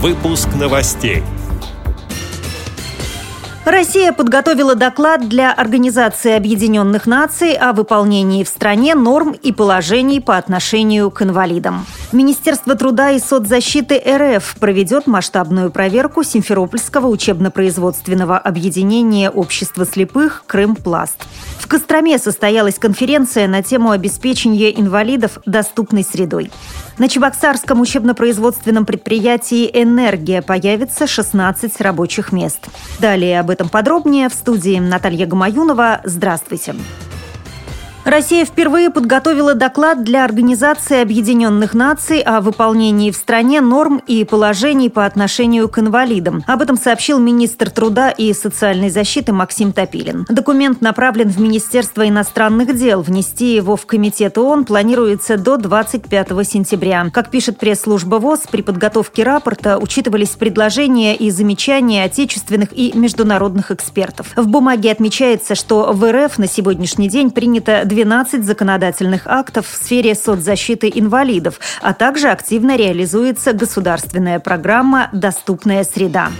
Выпуск новостей. Россия подготовила доклад для Организации Объединенных Наций о выполнении в стране норм и положений по отношению к инвалидам. Министерство труда и соцзащиты РФ проведет масштабную проверку Симферопольского учебно-производственного объединения общества слепых «Крымпласт». В Костроме состоялась конференция на тему обеспечения инвалидов доступной средой. На Чебоксарском учебно-производственном предприятии «Энергия» появится 16 рабочих мест. Далее об этом подробнее в студии Наталья Гамаюнова. Здравствуйте. Здравствуйте. Россия впервые подготовила доклад для Организации Объединенных Наций о выполнении в стране норм и положений по отношению к инвалидам. Об этом сообщил министр труда и социальной защиты Максим Топилин. Документ направлен в Министерство иностранных дел. Внести его в Комитет ООН планируется до 25 сентября. Как пишет пресс-служба ВОЗ, при подготовке рапорта учитывались предложения и замечания отечественных и международных экспертов. В бумаге отмечается, что в РФ на сегодняшний день принято 12 законодательных актов в сфере соцзащиты инвалидов, а также активно реализуется государственная программа «Доступная среда».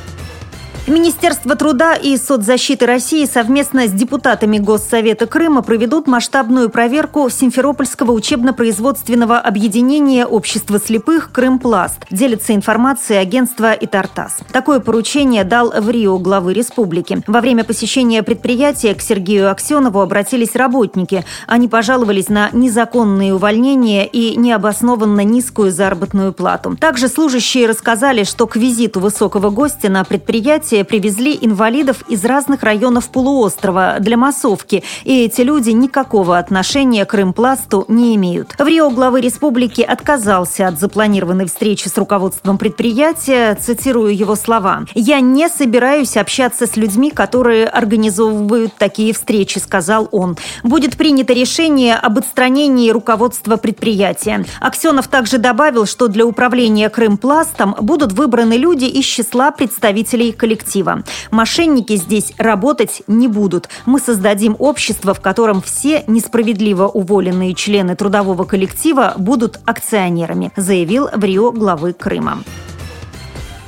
Министерство труда и соцзащиты России совместно с депутатами Госсовета Крыма проведут масштабную проверку Симферопольского учебно-производственного объединения общества слепых «Крымпласт». Делится информацией агентства «Итартас». Такое поручение дал в Рио главы республики. Во время посещения предприятия к Сергею Аксенову обратились работники. Они пожаловались на незаконные увольнения и необоснованно низкую заработную плату. Также служащие рассказали, что к визиту высокого гостя на предприятие мероприятие привезли инвалидов из разных районов полуострова для массовки, и эти люди никакого отношения к Крымпласту не имеют. В Рио главы республики отказался от запланированной встречи с руководством предприятия, цитирую его слова. «Я не собираюсь общаться с людьми, которые организовывают такие встречи», сказал он. «Будет принято решение об отстранении руководства предприятия». Аксенов также добавил, что для управления Крымпластом будут выбраны люди из числа представителей коллектива коллектива. Мошенники здесь работать не будут. Мы создадим общество, в котором все несправедливо уволенные члены трудового коллектива будут акционерами, заявил в Рио главы Крыма.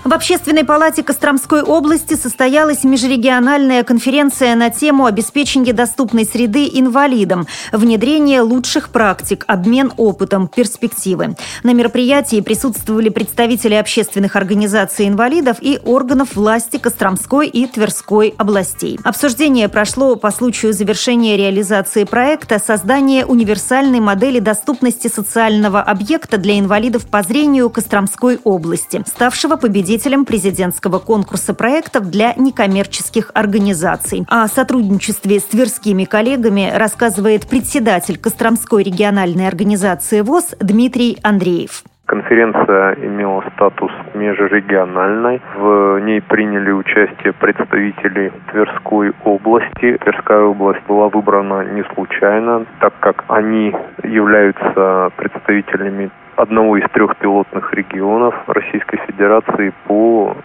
В Общественной палате Костромской области состоялась межрегиональная конференция на тему обеспечения доступной среды инвалидам, внедрение лучших практик, обмен опытом, перспективы. На мероприятии присутствовали представители общественных организаций инвалидов и органов власти Костромской и Тверской областей. Обсуждение прошло по случаю завершения реализации проекта создания универсальной модели доступности социального объекта для инвалидов по зрению Костромской области, ставшего победителем победителем президентского конкурса проектов для некоммерческих организаций. О сотрудничестве с тверскими коллегами рассказывает председатель Костромской региональной организации ВОЗ Дмитрий Андреев. Конференция имела статус межрегиональной. В ней приняли участие представители Тверской области. Тверская область была выбрана не случайно, так как они являются представителями одного из трех пилотных регионов Российской Федерации по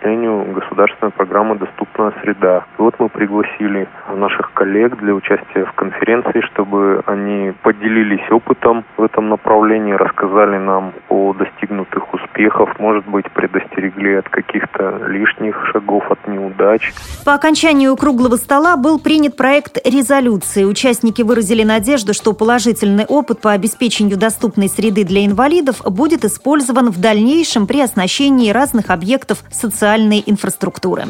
осуществлению государственной программы «Доступная среда». И вот мы пригласили наших коллег для участия в конференции, чтобы они поделились опытом в этом направлении, рассказали нам о достигнутых успехах, может быть, предостерегли от каких-то лишних шагов, от неудач. По окончанию круглого стола был принят проект резолюции. Участники выразили надежду, что положительный опыт по обеспечению доступной среды для инвалидов будет использован в дальнейшем при оснащении разных объектов социальной инфраструктуры.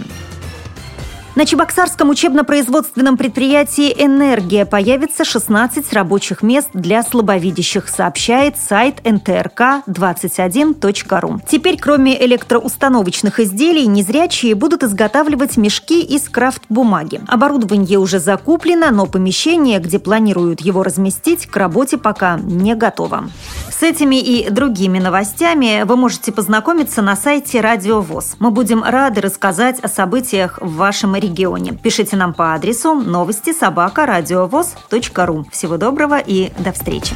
На Чебоксарском учебно-производственном предприятии «Энергия» появится 16 рабочих мест для слабовидящих, сообщает сайт ntrk21.ru. Теперь, кроме электроустановочных изделий, незрячие будут изготавливать мешки из крафт-бумаги. Оборудование уже закуплено, но помещение, где планируют его разместить, к работе пока не готово. С этими и другими новостями вы можете познакомиться на сайте Радио ВОЗ. Мы будем рады рассказать о событиях в вашем регионе. Пишите нам по адресу новости собака ру. Всего доброго и до встречи.